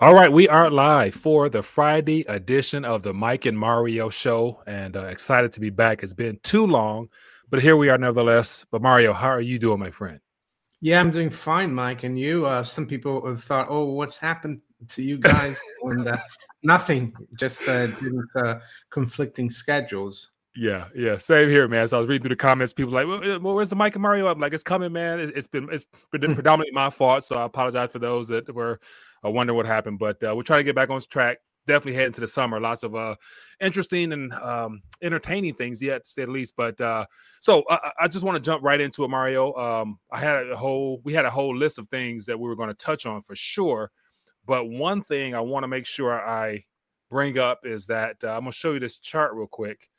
All right, we are live for the Friday edition of the Mike and Mario show and uh, excited to be back. It's been too long, but here we are nevertheless. But Mario, how are you doing, my friend? Yeah, I'm doing fine, Mike. And you? Uh, some people have thought, oh, what's happened to you guys? and uh, nothing, just uh, uh, conflicting schedules. Yeah, yeah, same here, man. So I was reading through the comments. People like, well, where's the Mike and Mario? I'm like, it's coming, man. it's, it's been it's been predominantly my fault, so I apologize for those that were I wonder what happened, but uh, we're trying to get back on track. Definitely head into the summer. Lots of uh, interesting and um, entertaining things yet, to say the least. But uh, so I, I just want to jump right into it, Mario. Um, I had a whole, we had a whole list of things that we were going to touch on for sure. But one thing I want to make sure I bring up is that uh, I'm going to show you this chart real quick,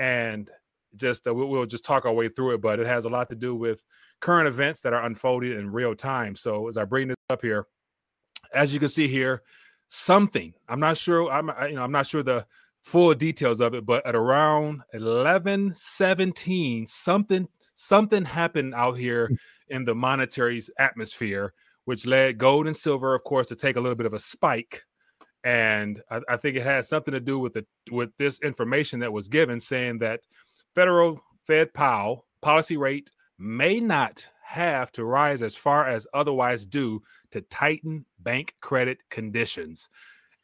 and just uh, we'll, we'll just talk our way through it. But it has a lot to do with current events that are unfolding in real time. So as I bring this up here as you can see here, something. I'm not sure. I'm you know I'm not sure the full details of it, but at around 11 17, something something happened out here hmm. in the monetary atmosphere, which led gold and silver, of course, to take a little bit of a spike. And I, I think it has something to do with the with this information that was given, saying that federal Fed Powell policy rate may not have to rise as far as otherwise due to tighten bank credit conditions.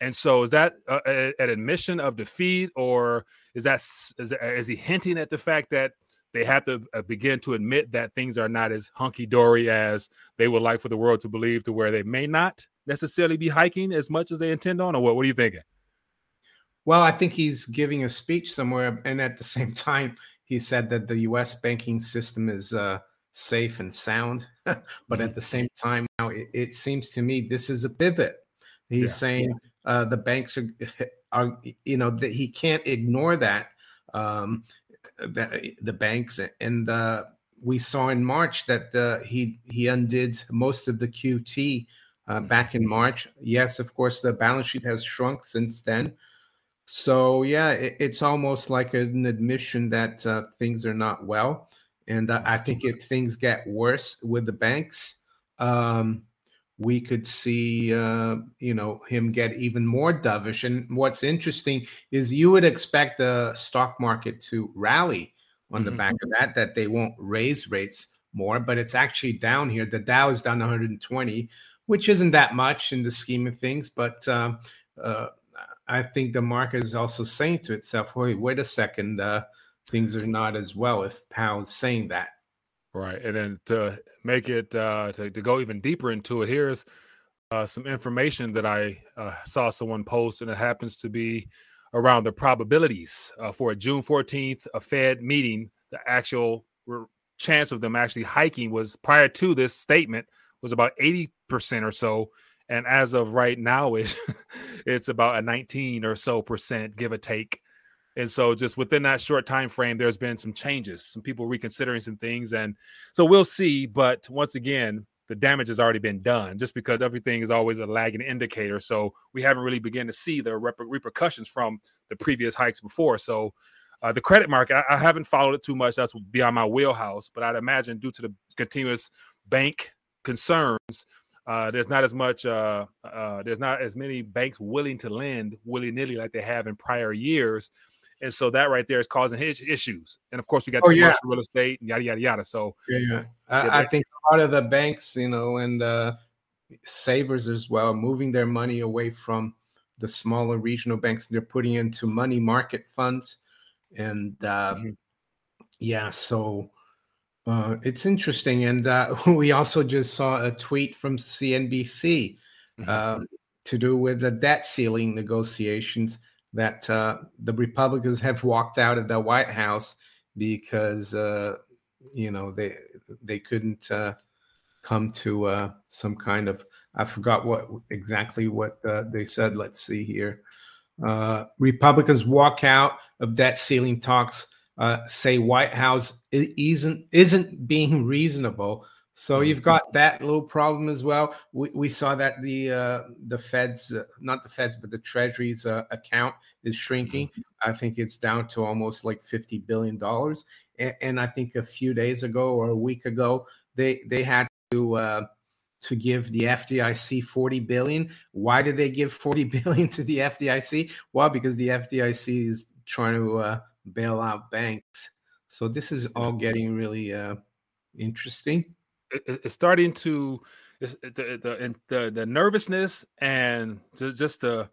And so, is that an admission of defeat, or is that is, is he hinting at the fact that they have to uh, begin to admit that things are not as hunky dory as they would like for the world to believe, to where they may not necessarily be hiking as much as they intend on, or what? What are you thinking? Well, I think he's giving a speech somewhere, and at the same time, he said that the U.S. banking system is uh, safe and sound. but mm-hmm. at the same time, now it, it, seems to me this is a pivot. He's yeah. saying uh, the banks are, are, you know, that he can't ignore that. Um, that the banks and uh, we saw in March that uh, he he undid most of the QT uh, back in March. Yes, of course, the balance sheet has shrunk since then. So yeah, it, it's almost like an admission that uh, things are not well. And uh, I think if things get worse with the banks, um, we could see, uh, you know, him get even more dovish. And what's interesting is you would expect the stock market to rally on the mm-hmm. back of that, that they won't raise rates more, but it's actually down here. The Dow is down 120, which isn't that much in the scheme of things, but um, uh, I think the market is also saying to itself, "Wait, wait a second, uh, things are not as well if Powell's saying that. Right. And then to make it uh to, to go even deeper into it, here's uh some information that I uh, saw someone post, and it happens to be around the probabilities uh, for a June 14th a Fed meeting. The actual re- chance of them actually hiking was prior to this statement was about 80% or so. And as of right now, it, it's about a 19 or so percent, give or take. And so just within that short time frame, there's been some changes, some people reconsidering some things. And so we'll see. But once again, the damage has already been done just because everything is always a lagging indicator. So we haven't really begun to see the reper- repercussions from the previous hikes before. So uh, the credit market, I, I, haven't followed it too much. That's beyond my wheelhouse. But I'd imagine due to the continuous bank concerns, uh, there's not as much, uh, uh there's not as many banks willing to lend willy nilly like they have in prior years. And so that right there is causing his issues. And of course, we got oh, yeah. real estate and yada yada yada. So yeah, yeah. I, I think a lot of the banks, you know, and uh, savers as well, moving their money away from the smaller regional banks. They're putting into money market funds, and uh, mm-hmm. yeah, so uh, it's interesting. And uh, we also just saw a tweet from CNBC mm-hmm. uh, to do with the debt ceiling negotiations that uh, the Republicans have walked out of the White House because uh, you know they they couldn't uh, come to uh, some kind of I forgot what exactly what uh, they said. Let's see here. Uh, Republicans walk out of debt ceiling talks. say White House isn't isn't being reasonable so you've got that little problem as well. We, we saw that the uh, the Fed's uh, not the Fed's but the Treasury's uh, account is shrinking. Mm-hmm. I think it's down to almost like fifty billion dollars. And, and, I think a few days ago or a week ago they they had to uh, to give the FDIC 40 billion. Why did they give 40 billion to the FDIC? Well, because the FDIC is trying to uh, bail out banks. So this is all getting really uh, interesting. It, it's starting to the the, the the nervousness and just the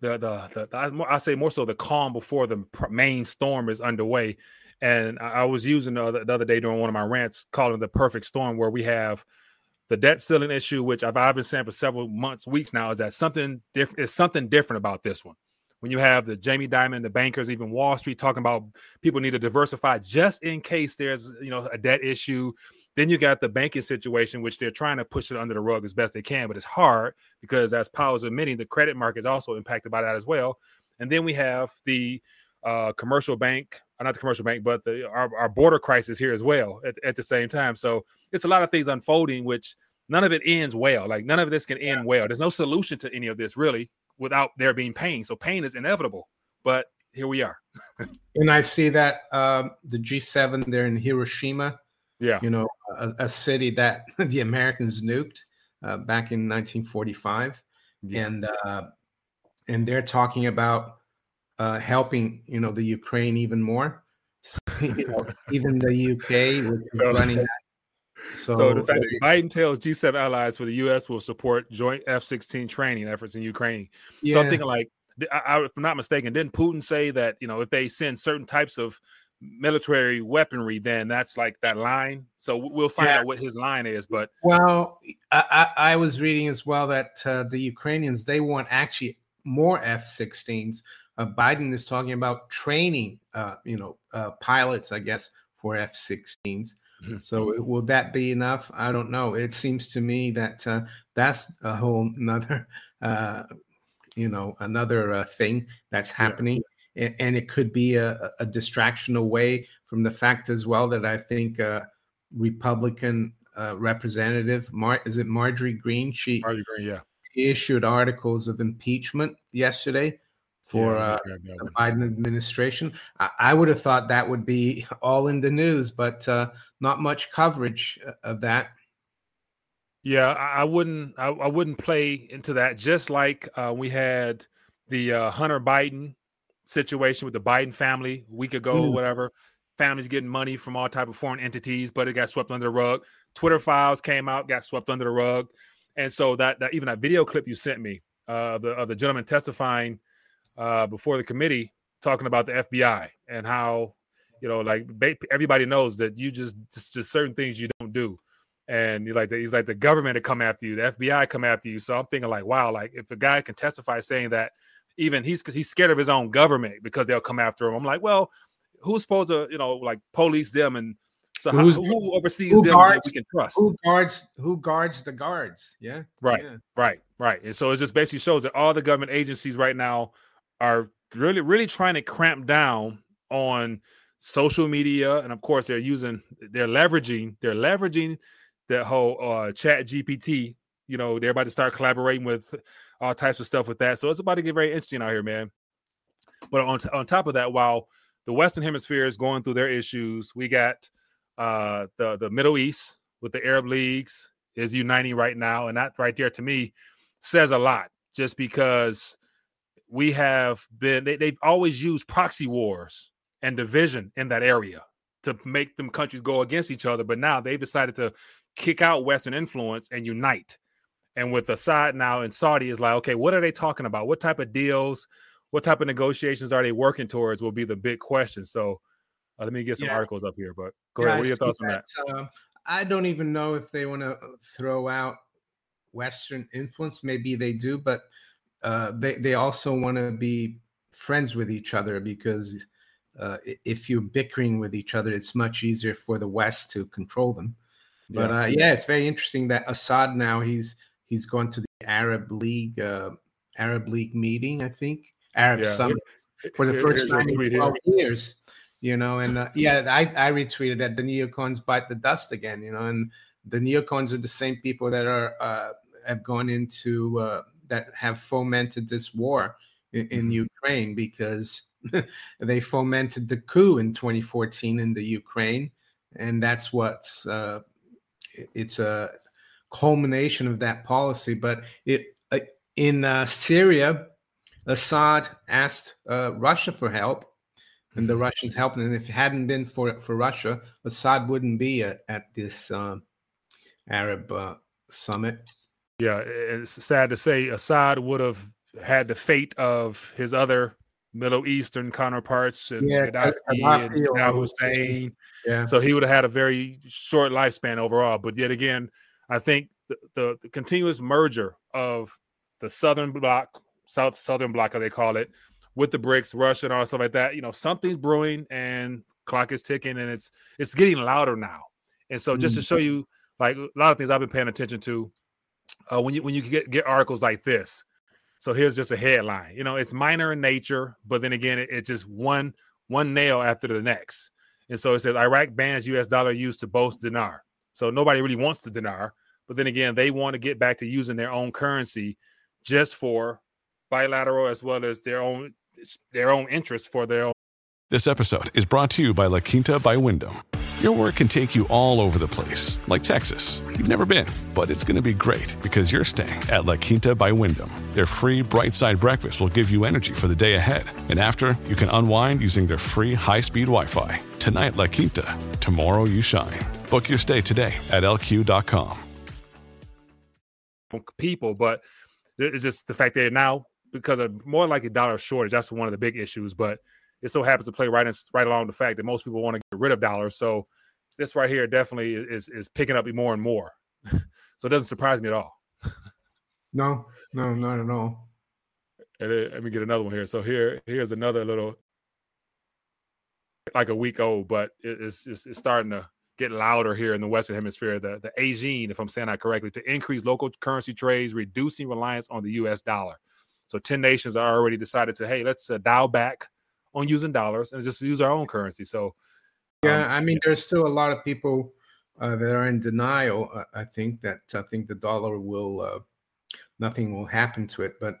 the the, the I, say more so the calm before the main storm is underway. And I, I was using the other, the other day during one of my rants, calling the perfect storm, where we have the debt ceiling issue, which I've, I've been saying for several months, weeks now, is that something different is something different about this one. When you have the Jamie Dimon, the bankers, even Wall Street talking about people need to diversify just in case there's you know a debt issue. Then you got the banking situation, which they're trying to push it under the rug as best they can, but it's hard because, as Powell's admitting, the credit market is also impacted by that as well. And then we have the uh, commercial bank, uh, not the commercial bank, but the our, our border crisis here as well at, at, the same time. So it's a lot of things unfolding, which none of it ends well. Like none of this can end yeah. well. There's no solution to any of this really without there being pain. So pain is inevitable, but here we are. and I see that um, the G7 there in Hiroshima. Yeah, you know, a, a city that the Americans nuked uh, back in 1945, yeah. and uh, and they're talking about uh, helping you know the Ukraine even more. you know, even the UK, which is running. So, so the fact that Biden tells G7 allies for the U.S. will support joint F-16 training efforts in Ukraine. Yeah. So I'm thinking like, I, I, if I'm not mistaken, didn't Putin say that you know if they send certain types of military weaponry, then that's like that line. So we'll find yeah. out what his line is. But well, I, I was reading as well that uh, the Ukrainians they want actually more F-16s uh, Biden is talking about training, uh, you know, uh, pilots, I guess, for F-16s. Mm-hmm. So will that be enough? I don't know. It seems to me that uh, that's a whole another, uh, you know, another uh, thing that's happening, yeah. And it could be a, a, distraction away from the fact as well that I think Republican representative, Mar- is it Marjorie Greene? She, Marjorie Greene, yeah, issued articles of impeachment yesterday for yeah, uh, the Biden administration. I, I, would have thought that would be all in the news, but uh, not much coverage uh, of that. Yeah, I, I wouldn't. I, I, wouldn't play into that. Just like uh, we had the uh, Hunter Biden situation with the Biden family a week ago, mm. whatever. Families getting money from all type of foreign entities, but it got swept under the rug. Twitter files came out, got swept under the rug, and so that, that even that video clip you sent me uh, of the of the gentleman testifying uh, before the committee talking about the FBI and how you know like everybody knows that you just just, just certain things you don't do and like the, he's like the government to come after you the fbi come after you so i'm thinking like wow like if a guy can testify saying that even he's he's scared of his own government because they'll come after him. I'm like well who's supposed to you know like police them? And so how, who oversees who them guards, we can trust? who guards who guards the guards? Yeah right yeah. right right. And so it just basically shows that all the government agencies right now are really really trying to cramp down on social media. And of course they're using they're leveraging they're leveraging the whole uh chat gpt you know they're about to start collaborating with all types of stuff with that. So it's about to get very interesting out here man. But on, t- on top of that while the western hemisphere is going through their issues we got uh the the middle east with the arab leagues is uniting right now. And that right there to me says a lot just because we have been they, they've always used proxy wars and division in that area to make them countries go against each other. But now they've decided to kick out western influence and unite and with assad now in saudi is like okay what are they talking about? What type of deals what type of negotiations are they working towards will be the big question. So uh, let me get some yeah. articles up here but go yeah, ahead. What are your thoughts that, on that? uh, i don't even know if they want to throw out western influence. Maybe they do but uh, they they also want to be friends with each other because uh, if you're bickering with each other, it's much easier for the West to control them. But yeah, uh, yeah it's very interesting that Assad now he's he's going to the Arab League uh, Arab League meeting, I think Arab yeah. Summit for the first time in 12 years. You know, and uh, yeah, I, I retweeted that the neocons bite the dust again. You know, and the neocons are the same people that are uh, have gone into uh, that have fomented this war in, in mm-hmm. Ukraine because they fomented the coup in 2014 in the Ukraine, and that's what uh, it's a culmination of that policy. But it uh, in uh, Syria, Assad asked uh, Russia for help, and the mm-hmm. Russians helped. And if it hadn't been for for Russia, Assad wouldn't be at, at this uh, Arab uh, summit. Yeah, it's sad to say Assad would have had the fate of his other Middle Eastern counterparts and yeah, Gaddafi, and Saddam Hussein. Yeah. So he would have had a very short lifespan overall. But yet again, I think the, the, the continuous merger of the Southern Bloc, South Southern Bloc, as they call it, with the BRICS, Russia, and all stuff like that. You know, something's brewing, and clock is ticking, and it's it's getting louder now. And so, just mm-hmm. to show you, like a lot of things I've been paying attention to, uh, when you when you get get articles like this. So here's just a headline. You know, it's minor in nature, but then again, it, it's just one one nail after the next. And so it says Iraq bans U.S. dollar use to boast dinar. So nobody really wants the dinar, but then again, they want to get back to using their own currency just for bilateral as well as their own their own interest for their own. This episode is brought to you by La Quinta by Wyndham. Your work can take you all over the place, like Texas. You've never been, but it's going to be great because you're staying at La Quinta by Wyndham. Their free bright side breakfast will give you energy for the day ahead. And after, you can unwind using their free high speed Wi Fi. Tonight, La Quinta. Tomorrow, you shine. Book your stay today at lq.com. People, but it's just the fact that now, because of more like a dollar shortage, that's one of the big issues. But it so happens to play right in, right along the fact that most people want to get rid of dollars. So this right here definitely is is picking up more and more. so it doesn't surprise me at all. no, no, not at all. And let me get another one here. So here, here's another little, like a week old, but it's, it's, it's starting to get louder here in the Western Hemisphere. The the AGEAN, if I'm saying that correctly, to increase local currency trades, reducing reliance on the U.S. dollar. So ten nations are already decided to, hey, let's uh, dial back on using dollars and just use our own currency. So, yeah, um, I mean, there's still a lot of people uh, that are in denial. Uh, I think that I think the dollar will uh, nothing will happen to it, but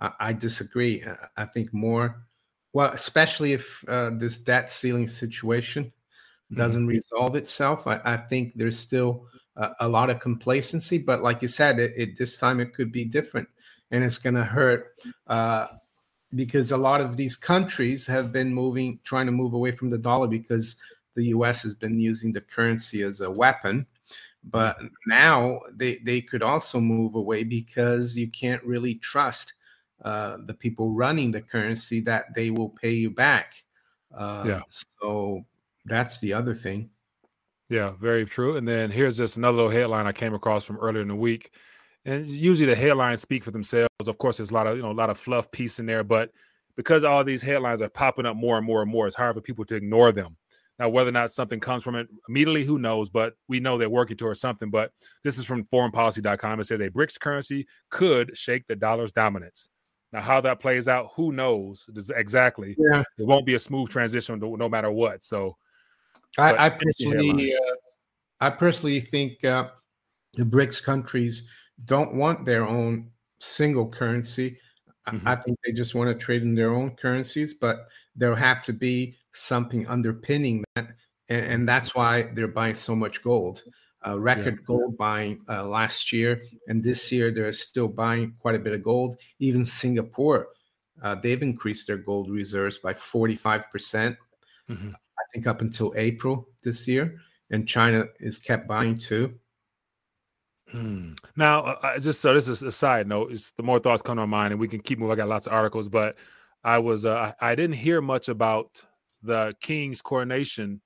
I, I disagree. I think more, well, especially if uh, this debt ceiling situation mm-hmm. doesn't mm-hmm. resolve itself. I, I, think there's still a, a, lot of complacency, but like you said, it, it, this time it could be different, and it's going to hurt uh, because a lot of these countries have been moving, trying to move away from the dollar because the U.S. has been using the currency as a weapon. But now they they could also move away because you can't really trust uh, the people running the currency that they will pay you back. Uh, yeah. So that's the other thing. Yeah, very true. And then here's just another little headline I came across from earlier in the week and usually the headlines speak for themselves. Of course, there's a lot of you know a lot of fluff piece in there, but because all these headlines are popping up more and more and more, it's hard for people to ignore them. Now, whether or not something comes from it immediately, who knows? But we know they're working towards something. But this is from foreignpolicy.com. It says a BRICS currency could shake the dollar's dominance. Now, how that plays out, who knows exactly? Yeah. It won't be a smooth transition no matter what. So, I, I personally, uh, I personally think uh, the BRICS countries don't want their own single currency. Mm-hmm. I think they just want to trade in their own currencies, but there'll have to be something underpinning that. And, and that's why they're buying so much gold. Uh, record yeah. gold buying uh, last year, and this year they're still buying quite a bit of gold. Even Singapore, uh, they've increased their gold reserves by 45%, percent mm-hmm. I think up until April this year. And China is kept buying too. Hmm. Now, uh, uh, just so this is a side note, it's the more thoughts come to my mind, and we can keep moving. I got lots of articles, but I was uh, I didn't hear much about the king's coronation.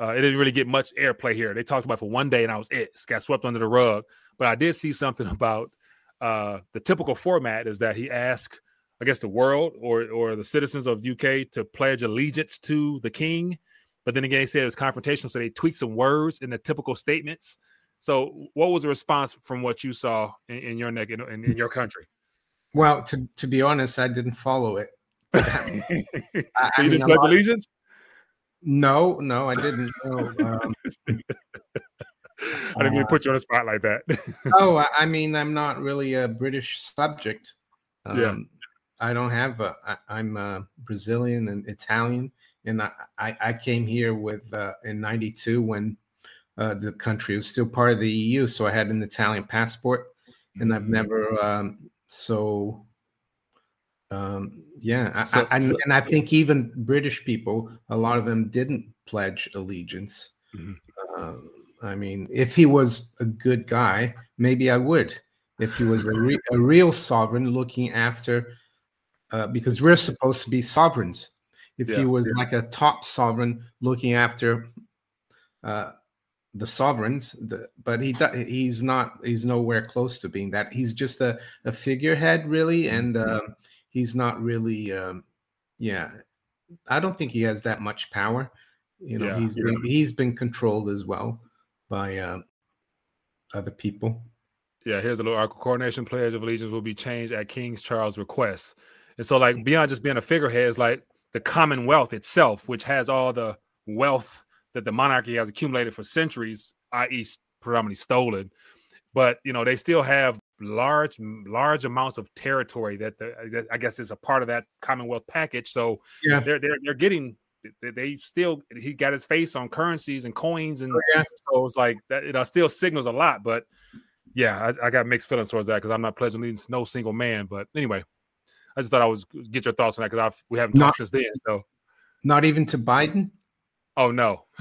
Uh, it didn't really get much airplay here. They talked about for one day, and I was it got swept under the rug. But I did see something about uh, the typical format is that he asked, I guess, the world or or the citizens of UK to pledge allegiance to the king. But then again, they said it was confrontational, so they tweaked some words in the typical statements. So, what was the response from what you saw in, in your neck in, in, your country? Well, to, to be honest, I didn't follow it. so I, you didn't pledge allegiance? No, no, I didn't. No, um, I didn't mean to put you on a spot like that. oh, I mean, I'm not really a British subject. Um, yeah. I don't have a. I, I'm a Brazilian and Italian, and I, I, I came here with uh, in '92 when uh, the country. It was still part of the EU, so I had an Italian passport, and I've mm-hmm. never. Um, so, um, yeah, so, I, I, so, and I think even British people, a lot of them didn't pledge allegiance. Mm-hmm. Uh, I mean, if he was a good guy, maybe I would. If he was a, re- a real sovereign looking after, uh, because we're supposed to be sovereigns. If yeah, he was yeah. like a top sovereign looking after uh, the sovereigns, the, but he he's not. He's nowhere close to being that. He's just a, a figurehead, really, and uh, he's not really. Um, yeah, I don't think he has that much power. You know, yeah, he's been he's been controlled as well by uh, other people. Yeah, here's a little article. Coronation Pledge of Allegiance will be changed at King Charles' request. And so, like, beyond just being a figurehead, is like the Commonwealth itself, which has all the wealth that the monarchy has accumulated for centuries, i.e., predominantly stolen. But you know, they still have large, large amounts of territory that the, I guess is a part of that Commonwealth package. So yeah, they're they're, they're getting they still he got his face on currencies and coins and oh, yeah. so it's like that it uh, still signals a lot but yeah i, I got mixed feelings towards that because i'm not pledging allegiance no single man but anyway i just thought i was get your thoughts on that because we haven't not, talked since then so not even to biden oh no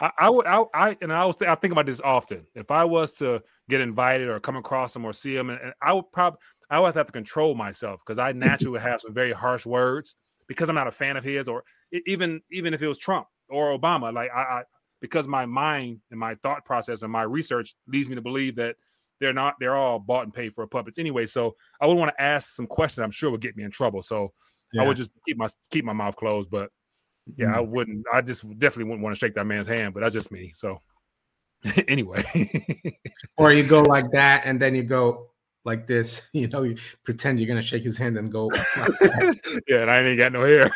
I, I, would I, I and I was I think about this often. If I was to get invited or come across them or see them, and, and I would probably I would have to control myself because I naturally would have some very harsh words because I'm not a fan of his, or even even if it was Trump or Obama, like I, I because my mind and my thought process and my research leads me to believe that they're not they're all bought and paid for puppets anyway. So I would want to ask some questions. I'm sure would get me in trouble. So yeah. I would just keep my keep my mouth closed. But yeah. I wouldn't. I just definitely wouldn't want to shake that man's hand. But that's just me. So anyway, or you go like that, and then you go, like this, you know, you pretend you're gonna shake his hand and go. yeah, and I ain't got no hair.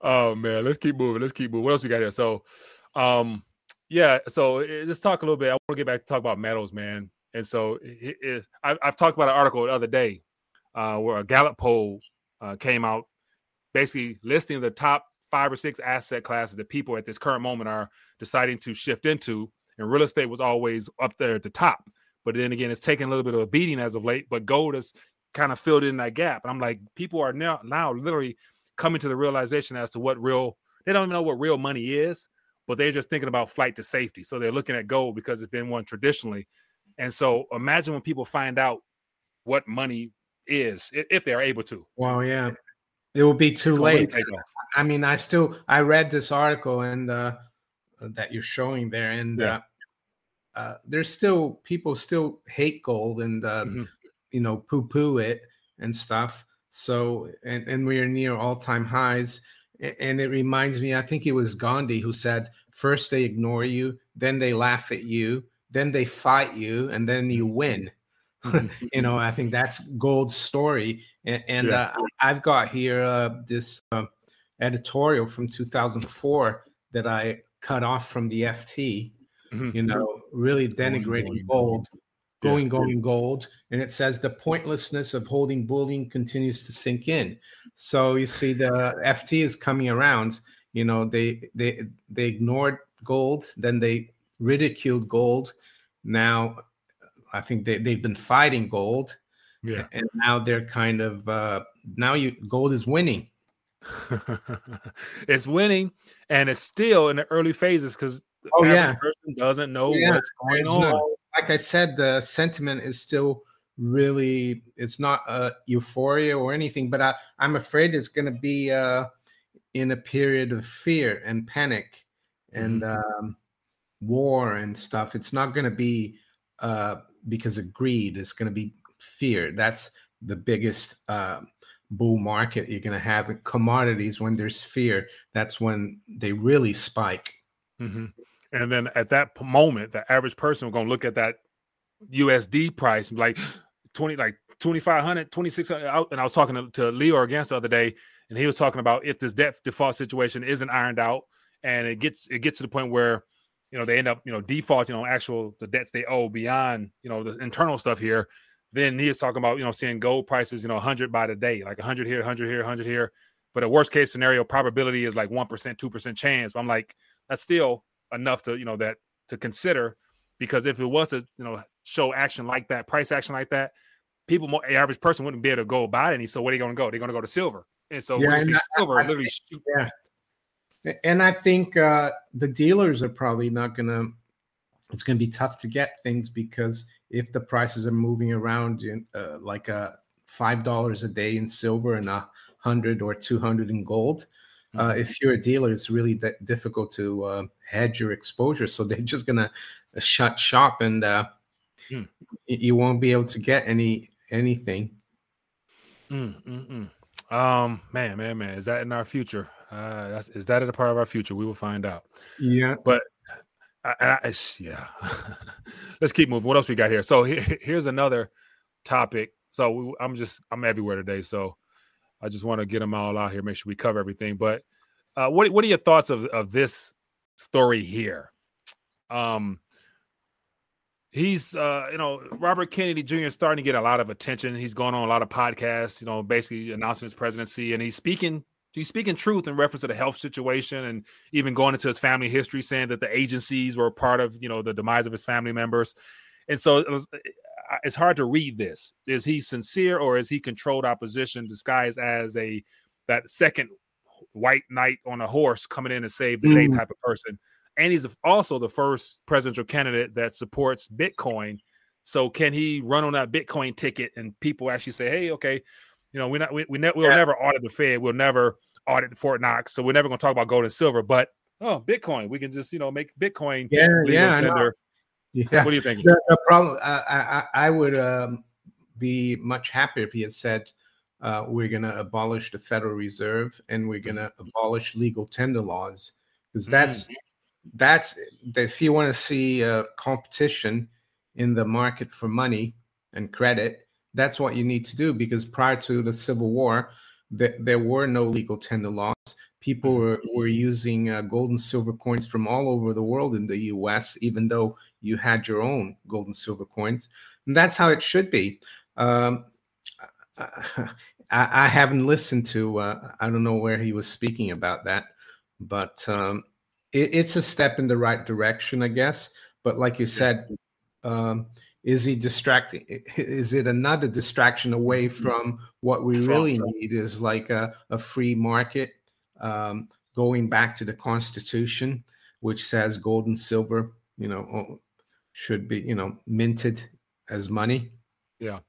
oh man, let's keep moving. Let's keep moving. What else we got here? So, um, yeah. So eh, let's talk a little bit. I want to get back to talk about metals, man. And so it, it, I, have talked about an article the other day uh, where a Gallup poll uh, came out, basically listing the top five or six asset classes that people at this current moment are deciding to shift into and real estate was always up there at the top. But then again, it's taken a little bit of a beating as of late. But gold has kind of filled in that gap. And I'm like, people are now now literally coming to the realization as to what real they don't even know what real money is, but they're just thinking about flight to safety. So they're looking at gold because it's been one traditionally. And so imagine when people find out what money is, if they're able to. Well, yeah. It will be too late. I mean, I still I read this article and uh that you're showing there, and yeah. uh, uh, there's still people still hate gold and uh, mm-hmm. you know poo poo it and stuff. So and and we are near all time highs, and it reminds me. I think it was Gandhi who said, first they ignore you, then they laugh at you, then they fight you, and then you mm-hmm. win." Mm-hmm. you know, I think that's Gold's story, and, and yeah. uh, I've got here uh, this uh, editorial from 2004 that I cut off from the FT, mm-hmm. you know, really denigrating gold, going, going gold. And it says the pointlessness of holding bullion continues to sink in. So you see, the FT is coming around. You know, they they they ignored gold, then they ridiculed gold. Now, I think they they've been fighting gold. Yeah, and now they're kind of uh, now you gold is winning. It's winning and it's still in the early phases because oh yeah. person doesn't know yeah. what's going on. like i said the sentiment is still really it's not a euphoria or anything but i i'm afraid it's going to be uh in a period of fear and panic and mm-hmm. um war and stuff. It's not going to be uh because of greed. It's going to be fear. That's the biggest uh bull market you're going to have in commodities when there's fear. That's when they really spike. Mm-hmm. and then at that moment the average person is going to look at that usd price like 20 like 2500 2600 and i was talking to, to Lior Gantz the other day and he was talking about if this debt default situation isn't ironed out and it gets it gets to the point where you know they end up you know defaulting on actual the debts they owe beyond you know the internal stuff here then he is talking about you know seeing gold prices you know 100 by the day like 100 here 100 here 100 here but a worst case scenario probability is like 1%, 2% chance. But I'm like, that's still enough to, you know, that to consider because if it was to, you know, show action like that, price action like that, people, more average person wouldn't be able to go buy any. So where are they going to go? They're going to go to silver. And so yeah, and silver I, literally shoot. Yeah. And I think uh, the dealers are probably not going to, it's going to be tough to get things because if the prices are moving around in, uh, like a uh, $5 a day in silver and a hundred or 200 in gold, uh, mm-hmm. if you're a dealer, it's really difficult to uh, hedge your exposure. So they're just gonna shut shop, and uh, mm. you won't be able to get any anything. Mm, mm, um, man, man, man, is that in our future? Uh, that's is that a part of our future? We will find out. Yeah, but I, yeah, let's keep moving. What else we got here? So here, here's another topic. So I'm just I'm everywhere today. So I just want to get them all out here, make sure we cover everything. But uh, what what are your thoughts of of this story here? Um, he's uh, you know Robert Kennedy Jr. is starting to get a lot of attention. He's going on a lot of podcasts, you know, basically announcing his presidency, and he's speaking he's speaking truth in reference to the health situation, and even going into his family history, saying that the agencies were part of you know the demise of his family members. And so it was, it's hard to read this. Is he sincere or is he controlled opposition disguised as a that second white knight on a horse coming in to save the mm. state type of person? And he's also the first presidential candidate that supports Bitcoin. So can he run on that Bitcoin ticket and people actually say, "Hey, okay, you know, we're not we, we ne- we'll yeah. never audit the Fed, we'll never audit the Fort Knox, so we're never going to talk about gold and silver, but oh, Bitcoin, we can just you know make Bitcoin yeah, yeah, tender yeah. What do you think? The, the problem, I, I, I would um, be much happier if he had said, uh, we're going to abolish the Federal Reserve and we're going to abolish legal tender laws because that's mm. that's if you want to see uh, competition in the market for money and credit, that's what you need to do. Because prior to the Civil War, th- there were no legal tender laws. People mm-hmm. were, were using uh, gold and silver coins from all over the world in the U.S., even though you had your own gold and silver coins. And that's how it should be. Um, I, I, haven't listened to, uh, I don't know where he was speaking about that, but um, it, it's a step in the right direction, I guess. But like you said, um, is he distracting? Is it another distraction away mm-hmm. from what we really need? Is like a, a free market, um, going back to the Constitution, which says gold and silver, you know, should be, you know, minted as money. Yeah.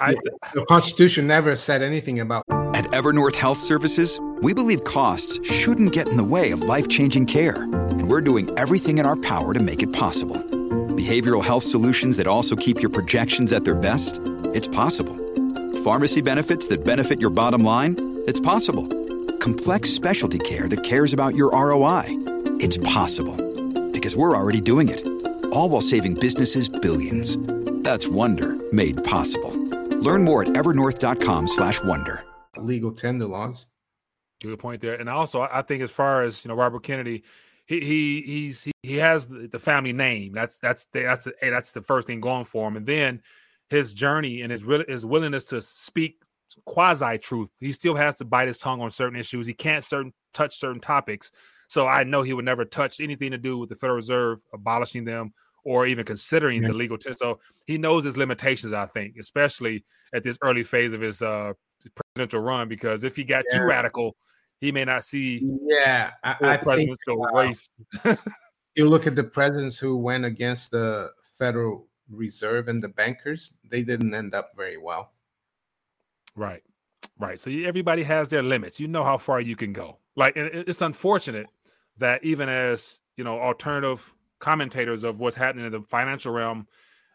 I, the Constitution never said anything about. At Evernorth Health Services, we believe costs shouldn't get in the way of life changing care. And we're doing everything in our power to make it possible. Behavioral health solutions that also keep your projections at their best? It's possible. Pharmacy benefits that benefit your bottom line? It's possible. Complex specialty care that cares about your ROI? It's possible. Because we're already doing it all while saving businesses billions. That's Wonder made possible. Learn more at evernorth.com/wonder. Legal tender laws. Good point there. And also, I think as far as you know, Robert Kennedy, he he he's he, he has the family name. That's that's the, that's the, that's the first thing going for him. And then his journey and his his willingness to speak quasi truth. He still has to bite his tongue on certain issues. He can't certain touch certain topics so I know he would never touch anything to do with the Federal Reserve abolishing them or even considering yeah. the legal tender. So he knows his limitations, I think, especially at this early phase of his uh, presidential run, because if he got yeah. too radical, he may not see yeah I, I presidential think, uh, race. you look at the presidents who went against the Federal Reserve and the bankers; they didn't end up very well. Right, right. So everybody has their limits. You know how far you can go. Like, it's unfortunate that even as you know alternative commentators of what's happening in the financial realm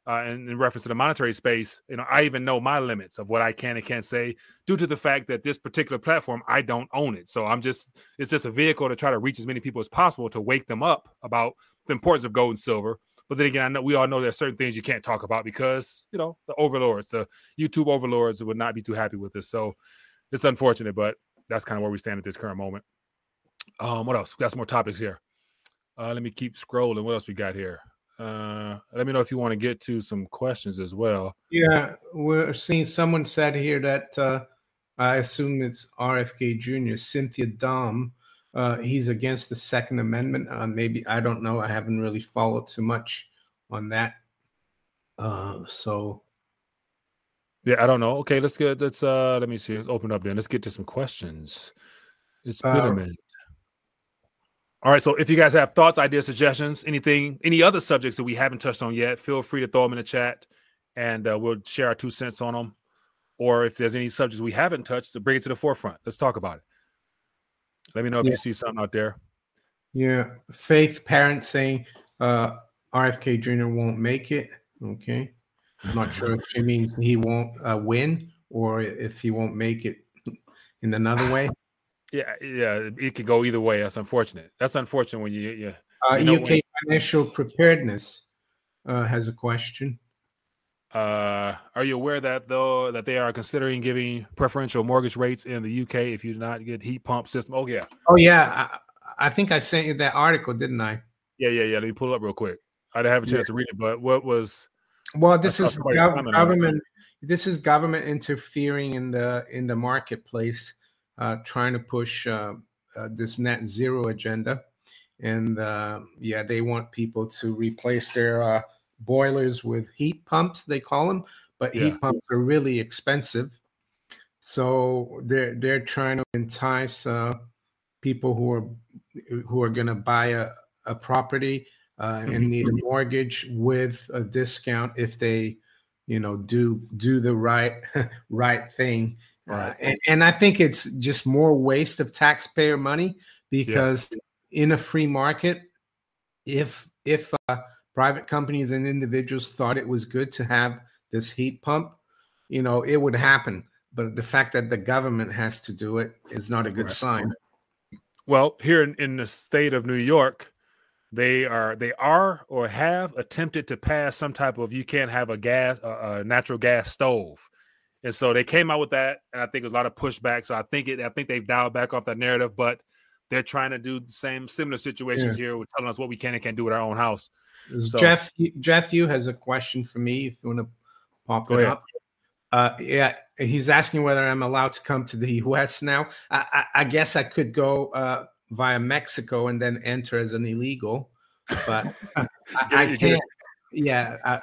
uh, in, in, reference to the monetary space, you know, I even know my limits of what I can and can't say due to the fact that this particular platform, I don't own it. So I'm just, it's just a vehicle to try to reach as many people as possible to wake them up about the importance of gold and silver. But then again, I know we all know there's certain things you can't talk about because, you know, the overlords, the YouTube overlords would not be too happy with this. So it's unfortunate, but that's kind of where we stand at this current moment. Um, what else? We got some more topics here. Uh, let me keep scrolling. What else we got here? Uh, let me know if you want to get to some questions as well. Yeah, we're seeing someone said here that uh, I assume it's RFK Jr. Cynthia Dom. Uh, he's against the Second Amendment. Uh, maybe I don't know. I haven't really followed too much on that. Uh, so yeah, I don't know. Okay, let's get let's uh let me see. Let's open up then. Let's get to some questions. It's been a Uh, minute. All right, so if you guys have thoughts, ideas, suggestions, anything, any other subjects that we haven't touched on yet, feel free to throw them in the chat, and uh, we'll share our two cents on them. Or if there's any subjects we haven't touched, to bring it to the forefront. Let's talk about it. Let me know if Yeah. you see something out there. yeah, Faith parent saying uh, RFK Jr. won't make it. Okay, I'm not sure if she means he won't uh, win or if he won't make it in another way. Yeah, yeah, it could go either way. That's unfortunate. That's unfortunate when you, yeah. Uh, You UK Financial Preparedness uh, has a question. Uh, are you aware that though that they are considering giving preferential mortgage rates in the UK if you do not get heat pump system? Oh yeah, Oh yeah, I, I think I sent you that article, didn't I? yeah, yeah, yeah. Let me pull it up real quick. I didn't have a chance to read it, but what was? Well, this is somebody gov- comment on government. This is government interfering in the in the marketplace, trying to push uh, uh, this net zero agenda, and uh, yeah, they want people to replace their uh, boilers with heat pumps. They call them, but Yeah. heat pumps are really expensive, so they're they're trying to entice uh, people who are who are going to buy a, a property uh, Mm-hmm. and need a mortgage with a discount if they you know do do the right right thing Uh, Right. and, and i think it's just more waste of taxpayer money because in a free market if if uh, private companies and individuals thought it was good to have this heat pump you know it would happen but the fact that the government has to do it is not a good Right. sign Well, here in, in the state of New York, they are they are or have attempted to pass some type of you can't have a gas a, a natural gas stove, and so they came out with that, and I think there's a lot of pushback. So I think it I think they've dialed back off that narrative, but they're trying to do the same similar situations here with telling us what we can and can't do with our own house. So- Jeff Jeff you has a question for me if you want to pop it ahead. up. Uh, yeah, he's asking whether I'm allowed to come to the U.S. now. I, I, I guess I could go uh, via Mexico and then enter as an illegal, but I, I it. can't. Yeah, uh,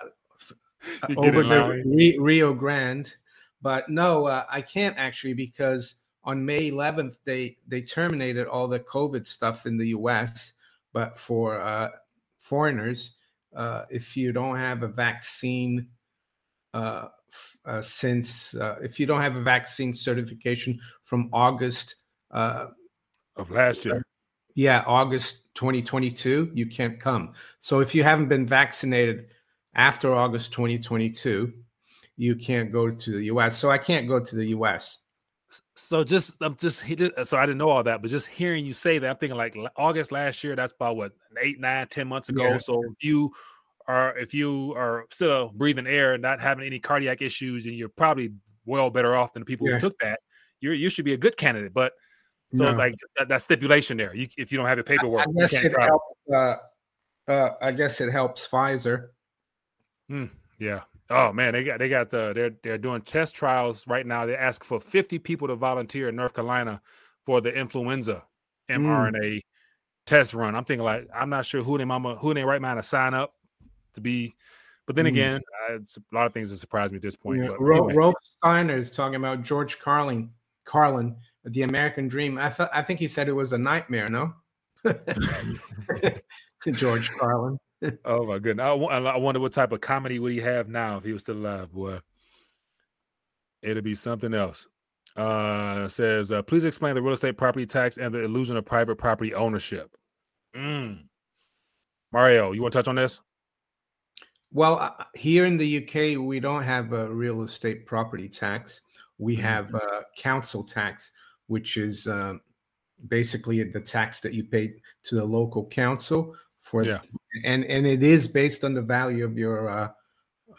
over the Rio Grande, but no, uh, I can't actually because on May 11th they they terminated all the COVID stuff in the U.S. But for uh, foreigners, uh, if you don't have a vaccine uh, uh, since uh, if you don't have a vaccine certification from August, uh, Of last year, yeah, August 2022, you can't come. So if you haven't been vaccinated after August 2022, you can't go to the US. So I can't go to the US. so just I'm just so I didn't know all that, but just hearing you say that, I'm thinking like August last year. That's about what eight, nine, ten months ago. Yeah. So if you are if you are still breathing air and not having any cardiac issues, and you're probably well better off than the people Yeah. who took that, you you should be a good candidate. But so No. like that, that stipulation there, you, if you don't have your paperwork, I guess it helps. Uh, uh, I guess it helps Pfizer. Yeah. Oh man, they got they got the they're they're doing test trials right now. They ask for 50 people to volunteer in North Carolina for the influenza Mm. mRNA test run. I'm thinking like I'm not sure who they mama who their right mind to sign up to be. But then Mm. again, a lot of things that surprise me at this point. Yeah, But Ro- anyway, Steiner is talking about George Carlin, Carlin, the American Dream. I thought I think he said it was a nightmare. No, George Carlin. Oh my goodness, I, I wonder what type of comedy would he have now if he was still alive, boy. It'll be something else. Uh, says, uh, please explain the real estate property tax and the illusion of private property ownership. Mm. Mario, you want to touch on this? Well, uh, here in the UK, we don't have a real estate property tax. We Mhm. have a council tax, which is uh, basically the tax that you pay to the local council for, Yeah. and and it is based on the value of your uh,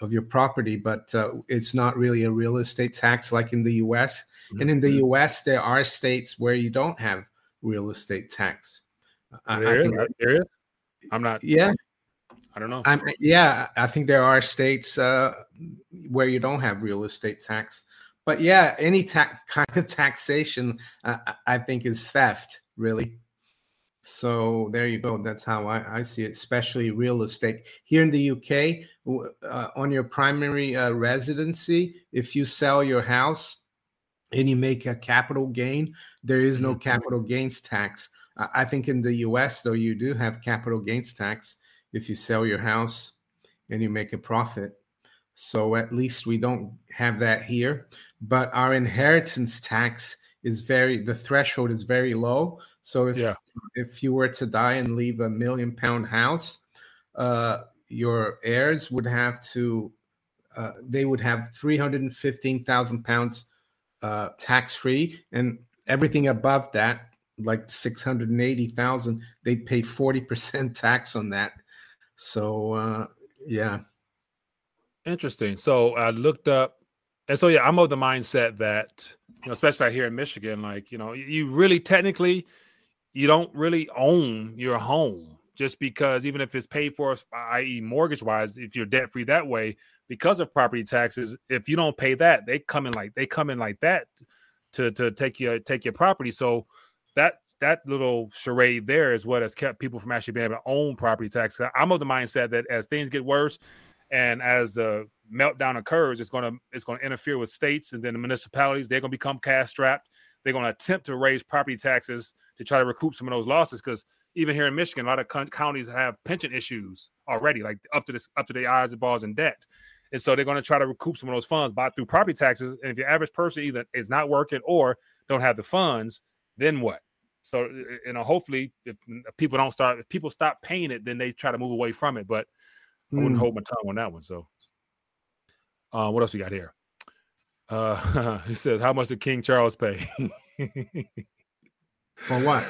of your property, but uh, it's not really a real estate tax like in the US. And in the Mhm. US, there are states where you don't have real estate tax. There is? think- There is? I'm not. yeah, I don't know. I'm, yeah, I think there are states uh, where you don't have real estate tax, but yeah, any ta- kind of taxation, uh, I think, is theft, really. So there you go. That's how I, I see it, especially real estate. Here in the UK, uh, on your primary uh, residency, if you sell your house and you make a capital gain, there is no mm-hmm. capital gains tax. I think in the US, though, you do have capital gains tax if you sell your house and you make a profit. So at least we don't have that here. But our inheritance tax is very, the threshold is very low. So if yeah. if you were to die and leave a million pound house, uh, your heirs would have to uh, they would have three hundred and fifteen thousand pounds uh, tax free, and everything above that, like six hundred and eighty thousand, they'd pay forty percent tax on that. So uh, yeah, interesting. So I looked up, and so yeah, I'm of the mindset that you know, especially here in Michigan, like you know, you really technically you don't really own your home just because even if it's paid for, i.e., mortgage wise, if you're debt free that way, because of property taxes, if you don't pay that, they come in like they come in like that to to take your take your property. So that that little charade there is what has kept people from actually being able to own property tax. I'm of the mindset that as things get worse and as the meltdown occurs, it's gonna it's gonna interfere with states and then the municipalities. They're gonna become cash strapped they're to attempt to raise property taxes to try to recoup some of those losses because even here in Michigan, a lot of co- counties have pension issues already, like up to this up to their eyes and balls in debt. And so they're going to try to recoup some of those funds by through property taxes. And if your average person either is not working or don't have the funds, then what? So you know, hopefully, if people don't start, if people stop paying it, then they try to move away from it. But mm. I wouldn't hmm. hold my tongue on that one. So, uh, what else we got here? Uh, he says, "How much did King Charles pay?" For what?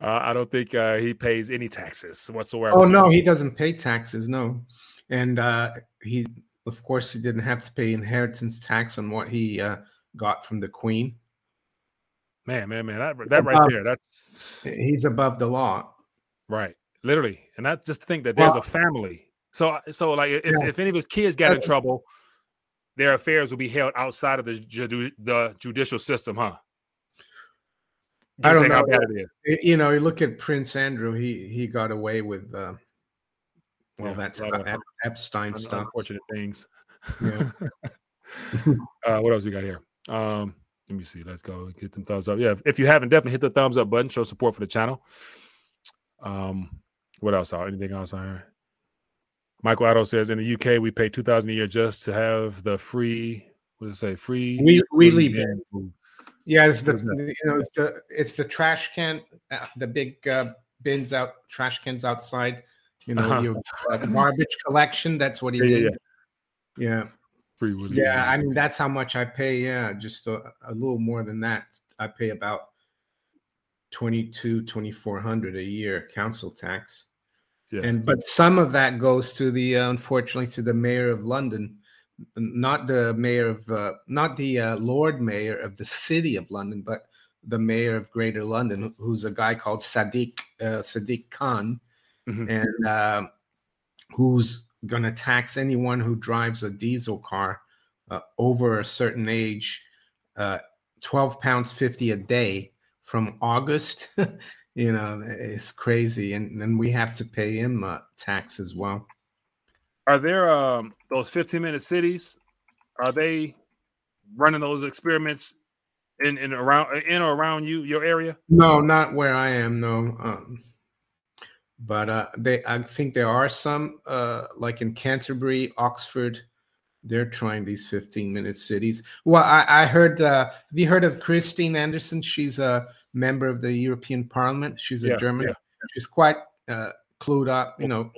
Uh, I don't think uh, he pays any taxes whatsoever. Oh no, he doesn't pay taxes. No, and uh, he, of course, he didn't have to pay inheritance tax on what he uh, got from the Queen. Man, man, man, that, that right there, that's he's above the law. Right, literally, and that's just to think that there's well, a family. So, so like, if, yeah. if any of his kids got in trouble, their affairs will be held outside of the, the judicial system, huh? I don't know. You know, you look at Prince Andrew. He he got away with uh, well, yeah, that's Ep- Epstein stuff. Unfortunate things. Yeah. uh, what else we got here? Um, let me see. Let's go. Hit them thumbs up. Yeah, if you haven't, definitely hit the thumbs up button. Show support for the channel. Um, what else? Anything else on here? Michael Otto says in the UK we pay two thousand a year just to have the free. What does it say? Free. We we leave Yeah, it's the you know it's the it's the trash can, uh, the big uh, bins out, trash cans outside. You know, uh-huh. your uh, garbage collection. That's what he yeah, did. Yeah. yeah. Free Yeah, I mean that's how much I pay. Yeah, just a, a little more than that. I pay about 22 2400 a year council tax yeah. And but some of that goes to the uh, unfortunately to the mayor of London, not the mayor of uh, not the uh, Lord Mayor of the city of London, but the mayor of Greater London, who's a guy called Sadiq uh, Sadiq Khan, mm-hmm. and uh, who's going to tax anyone who drives a diesel car uh, over a certain age, twelve pounds fifty a day from August. You know it's crazy. And then we have to pay him uh, tax as well are there um those 15 minute cities are they running those experiments in in around in or around you your area no not where i am no um but uh they i think there are some uh like in canterbury oxford they're trying these 15 minute cities well i i heard uh have you heard of christine anderson she's a member of the European Parliament. She's a yeah, German. Yeah. She's quite uh, clued up, you know.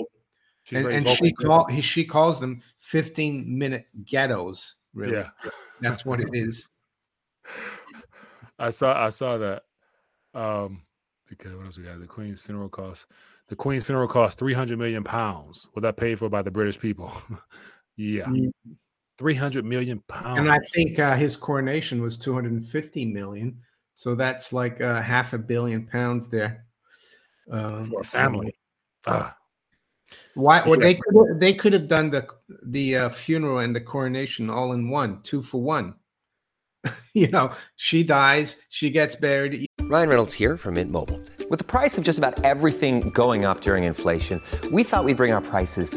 She's and, and she call he, she calls them 15 minute ghettos. Really, yeah, that's what it is. I saw I saw that. Um, because what else we got? The Queen's funeral cost. The Queen's funeral cost 300 million pounds. Was that paid for by the British people? yeah. Mm. 300 million pounds. And I think uh, his coronation was 250 million. So that's like uh, half a billion pounds there um, for a family. So, ah. Why? Well, they could they could have done the the uh, funeral and the coronation all in one, two for one. you know, she dies, she gets buried. Ryan Reynolds here from Mint Mobile. With the price of just about everything going up during inflation, we thought we'd bring our prices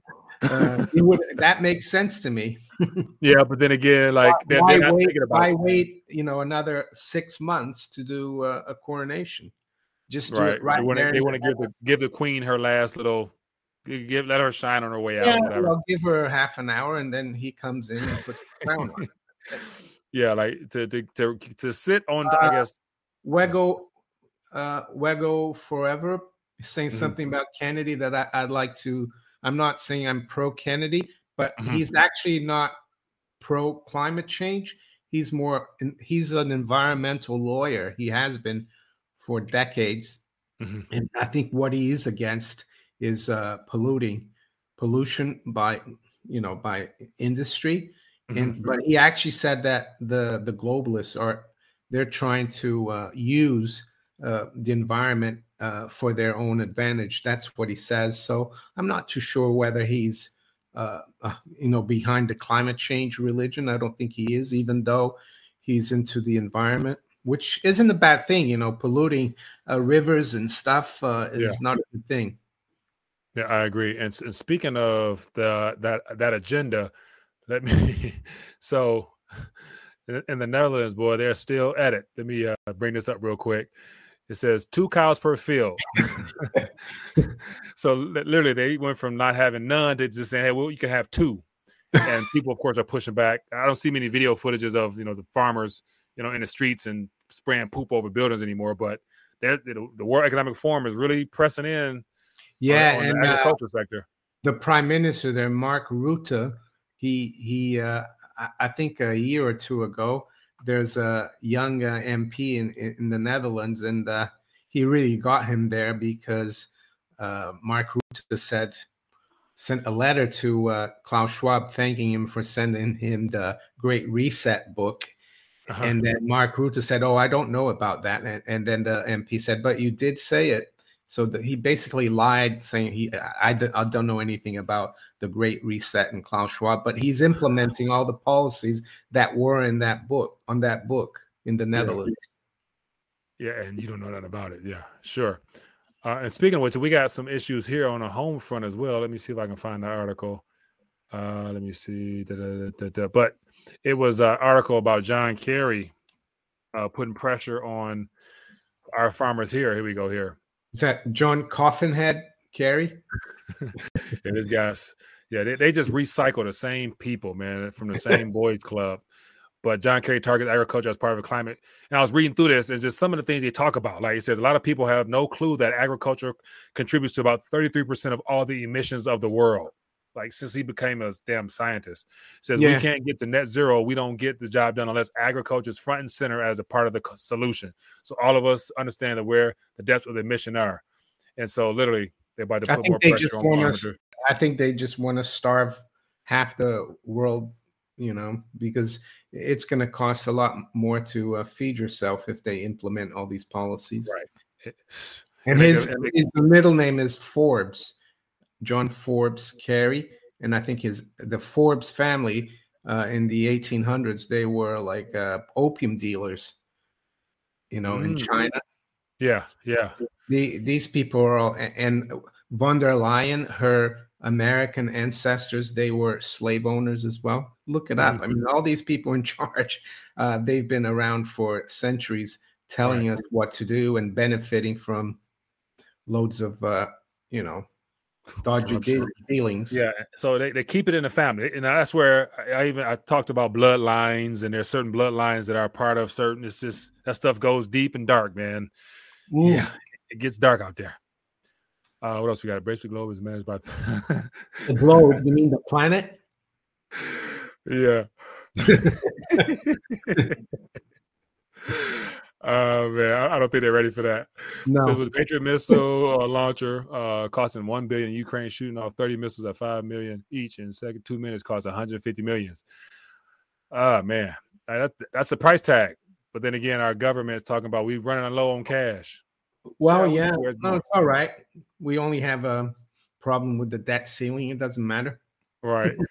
uh, would, that makes sense to me. Yeah, but then again, like they're, why they're not wait? about Why it. wait? You know, another six months to do uh, a coronation. Just do right. it right they want there. to they want to give the give the queen her last little give let her shine on her way out. Yeah, whatever. well, give her half an hour, and then he comes in and puts the crown on. yeah, like to to to, to sit on. I Uh, guess Wego, uh, Wego forever saying Mhm. something about Kennedy that I, I'd like to. I'm not saying I'm pro Kennedy, but Mhm. he's actually not pro climate change. He's more. He's an environmental lawyer. He has been for decades, Mhm. and I think what he is against is uh, polluting, pollution by you know by industry and Mhm. but he actually said that the the globalists are they're trying to uh, use uh, the environment uh, for their own advantage. That's what he says. So I'm not too sure whether he's uh, uh, you know behind the climate change religion. I don't think he is, even though he's into the environment, which isn't a bad thing. You know, polluting uh, rivers and stuff uh, is Yeah. not a good thing. Yeah, I agree. And, and speaking of the that that agenda, let me. so, in, in the Netherlands, boy, they're still at it. Let me uh, bring this up real quick. It says two cows per field. so literally, they went from not having none to just saying, "Hey, well, you can have two. And people, of course, are pushing back. I don't see many video footages of you know the farmers, you know, in the streets and spraying poop over buildings anymore. But the, the World Economic Forum is really pressing in Yeah, on, on and the uh, agriculture sector. the prime minister there, Mark Rutte, he he uh, I, I think a year or two ago, there's a young uh, MP in, in the Netherlands, and uh, he really got him there because uh, Mark Rutte said sent a letter to uh, Klaus Schwab thanking him for sending him the Great Reset book. Uh-huh. And then Mark Rutte said, "Oh, I don't know about that." And, and then the MP said, "But you did say it." So that he basically lied, saying he I, I, I don't know anything about the Great Reset and Klaus Schwab, but he's implementing all the policies that were in that book on that book in the Netherlands. Yeah, and you don't know nothing about it. Yeah, sure. Uh, and speaking of which, we got some issues here on the home front as well. Let me see if I can find the article. Uh, let me see. Da, da, da, da, da. But it was an article about John Kerry uh, putting pressure on our farmers here. Here we go. Here. Is that John Coffinhead Kerry? Yeah, this guys, yeah, they, they just recycle the same people, man, uh, from the same boys club. But John Kerry targets agriculture as part of a climate. And I was reading through this and just some of the things they talk about. Like he says, a lot of people have no clue that agriculture contributes to about 33% of all the emissions of the world. Like since he became a damn scientist, says Yeah. we can't get to net zero. We don't get the job done unless agriculture is front and center as a part of the solution. So all of us understand that where the depths of the emission are. And so literally they're about to put more pressure on farmers. I think they just want to starve half the world, you know, because it's going to cost a lot more to uh, feed yourself if they implement all these policies. Right. And his, his middle name is Forbes, John Forbes Kerry, and I think his the Forbes family uh, in the 1800s they were like uh, opium dealers, you know, in Mm. China. Yeah, yeah. The, these people are all, and von der Leyen, her American ancestors, they were slave owners as well. Look it up. I mean, all these people in charge, uh, they've been around for centuries, telling us what to do and benefiting from loads of, uh, you know, dodgy deal- dealings. Yeah, so they, they keep it in the family, and that's where I, I even I talked about bloodlines, and there's certain bloodlines that are part of certain. It's just that stuff goes deep and dark, man. Mm. Yeah, it gets dark out there. Uh, what else we got? Bracelet Globe is managed by. The globe, you mean the planet? yeah. Oh man, I, I don't think they're ready for that. No. So with Patriot missile uh, launcher uh, costing one billion, Ukraine shooting off thirty missiles at five million each in second two minutes cost 150 millions. Ah man, that, that's the price tag. But then again, our government is talking about we running low on cash. Well, Yeah, no, it's all right. We only have a problem with the debt ceiling. It doesn't matter. Right.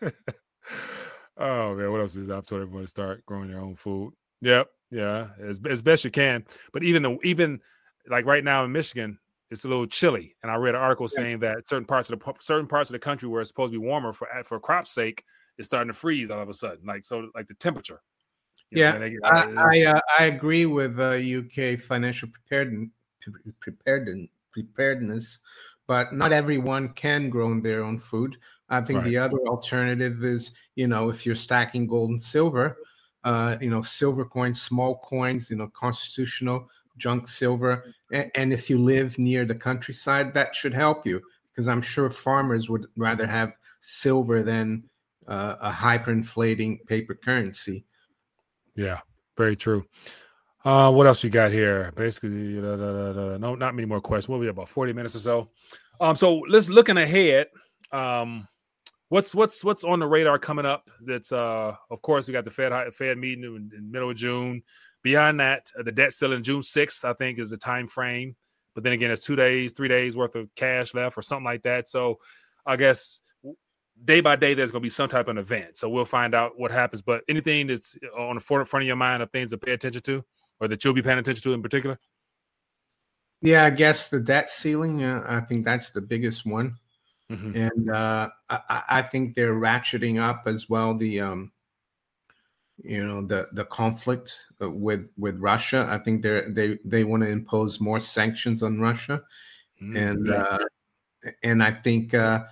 oh man, what else is I've told everyone to start growing their own food. Yep, yeah, as as best you can. But even the even like right now in Michigan, it's a little chilly. And I read an article Yeah. saying that certain parts of the certain parts of the country where it's supposed to be warmer for for crop's sake, it's starting to freeze all of a sudden. Like so, like the temperature. Know, Yeah, I I, uh, I agree with uh, UK financial preparedness, preparedness, but not everyone can grow their own food. I think the other alternative is, you know, if you're stacking gold and silver, uh, you know, silver coins, small coins, you know, constitutional junk silver, and, and if you live near the countryside, that should help you because I'm sure farmers would rather have silver than uh, a hyperinflating paper currency. Yeah, very true. Uh, what else we got here? Basically, da, da, da, no, not many more questions. We'll be about forty minutes or so. Um, so let's looking ahead. Um, what's what's what's on the radar coming up? That's uh, of course, we got the Fed Fed meeting in, in middle of June. Beyond that, uh, the debt ceiling June sixth, I think, is the time frame. But then again, it's two days, three days worth of cash left, or something like that. So, I guess day by day there's going to be some type of event so we'll find out what happens but anything that's on the front front of your mind of things to pay attention to or that you'll be paying attention to in particular Yeah, I guess the debt ceiling. Uh, I think that's the biggest one, Mhm. and uh, I, I- think they're ratcheting up as well. The um, you know the the conflict uh, with with Russia. I think they're they they want to impose more sanctions on Russia, Mm, and uh, and I think uh,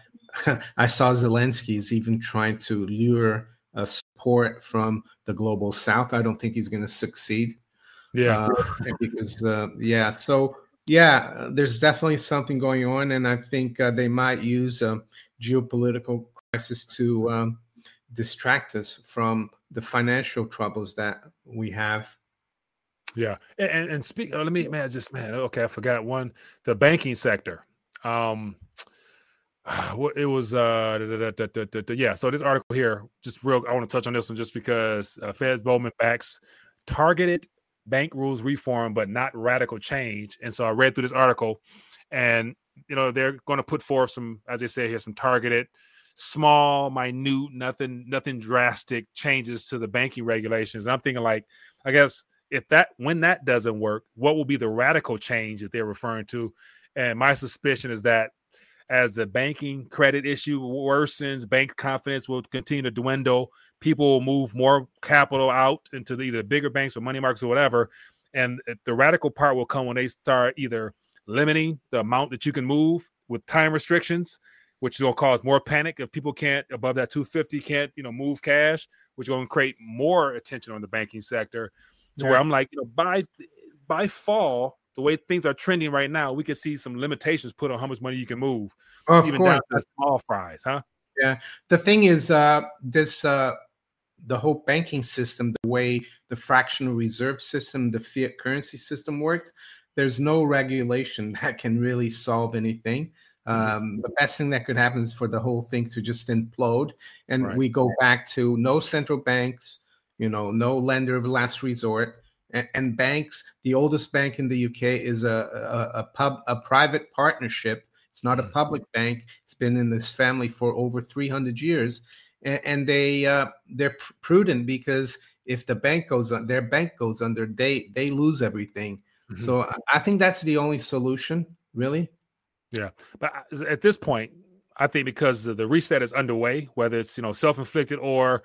I saw Zelensky is even trying to lure uh, support from the global South. I don't think he's going to succeed. Yeah. Uh, because uh, yeah so yeah there's definitely something going on and i think uh, they might use a geopolitical crisis to um, distract us from the financial troubles that we have. Yeah and and, and speak uh, let me man just man okay i forgot one the banking sector. Um it was uh da- da- da- yeah so this article here just real i want to touch on this one just because uh, feds bowman backs targeted bank rules reform but not radical change and so i read through this article and you know they're going to put forth some as they say here some targeted small minute nothing nothing drastic changes to the banking regulations and i'm thinking like i guess if that when that doesn't work what will be the radical change that they're referring to? And my suspicion is that as the banking credit issue worsens bank confidence will continue to dwindle. People will move more capital out into the, either bigger banks or money markets or whatever. And the radical part will come when they start either limiting the amount that you can move with time restrictions which to cause more panic. If people can't above that 250 can't you know move cash which will create more attention on the banking sector to where i'm like you know by by fall the way things are trending right now we could see some limitations put on how much money you can move of even course down to small fries huh? Yeah. the thing is uh this uh the whole banking system the way the fractional reserve system the fiat currency system works there's no regulation that can really solve anything. Um, the best thing that could happen is for the whole thing to just implode and Right. we go back to no central banks you know no lender of last resort and, and banks the oldest bank in the uk is a, a, a pub a private partnership it's not a Mhm. public bank. It's been in this family for over 300 years, and, and they uh, they're prudent because if the bank goes on, their bank goes under, they they lose everything. Mhm. So I- I think that's the only solution, really. Yeah, but at this point i think because the reset is underway whether it's you know self-inflicted or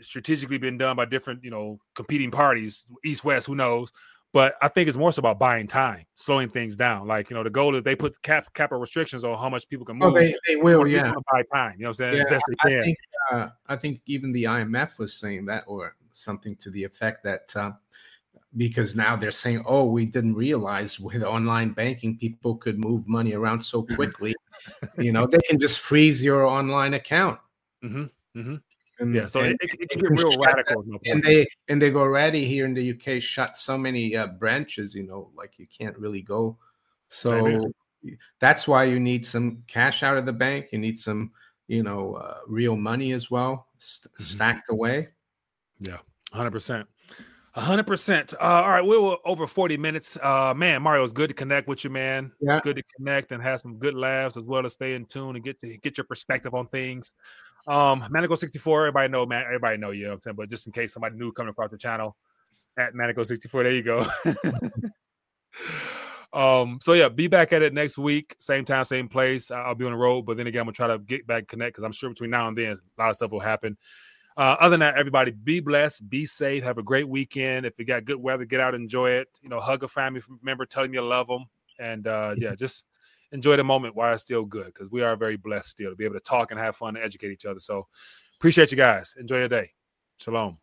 strategically been done by different you know competing parties east west who knows but i think it's more so about buying time slowing things down like you know the goal is they put cap capital restrictions on how much people can move Oh, they they will, yeah. buy time you know what i'm saying Yeah, best I think uh, I think even the IMF was saying that, or something to the effect that uh, because now they're saying, "Oh, we didn't realize with online banking people could move money around so quickly." you know, they can just freeze your online account. hmm hmm And, Yeah, so and, it, it, can get real radical. no and they and they've already here in the UK shut so many uh, branches. You know, like you can't really go. So that's why you need some cash out of the bank. You need some, you know, uh, real money as well, st- Mm-hmm. stacked away. Yeah, hundred percent. hundred percent. Uh, all right, we were over forty minutes. Uh, man, Mario, it's good to connect with you, man. Yeah. It's good to connect and have some good laughs as well as stay in tune and get to get your perspective on things. Um, Manico sixty four. Everybody know, man. Everybody know you. Know what I'm saying, but just in case somebody new coming across the channel, at Manico sixty four. There you go. um, so yeah, be back at it next week, same time, same place. I'll be on the road, but then again, I'm gonna try to get back connect because I'm sure between now and then a lot of stuff will happen. Uh, other than that, everybody be blessed, be safe, have a great weekend. If you got good weather, get out, enjoy it. You know, hug a family member, tell them you love them, and uh, yeah, just enjoy the moment while it's still good because we are very blessed still to be able to talk and have fun and educate each other. So appreciate you guys. Enjoy your day. Shalom.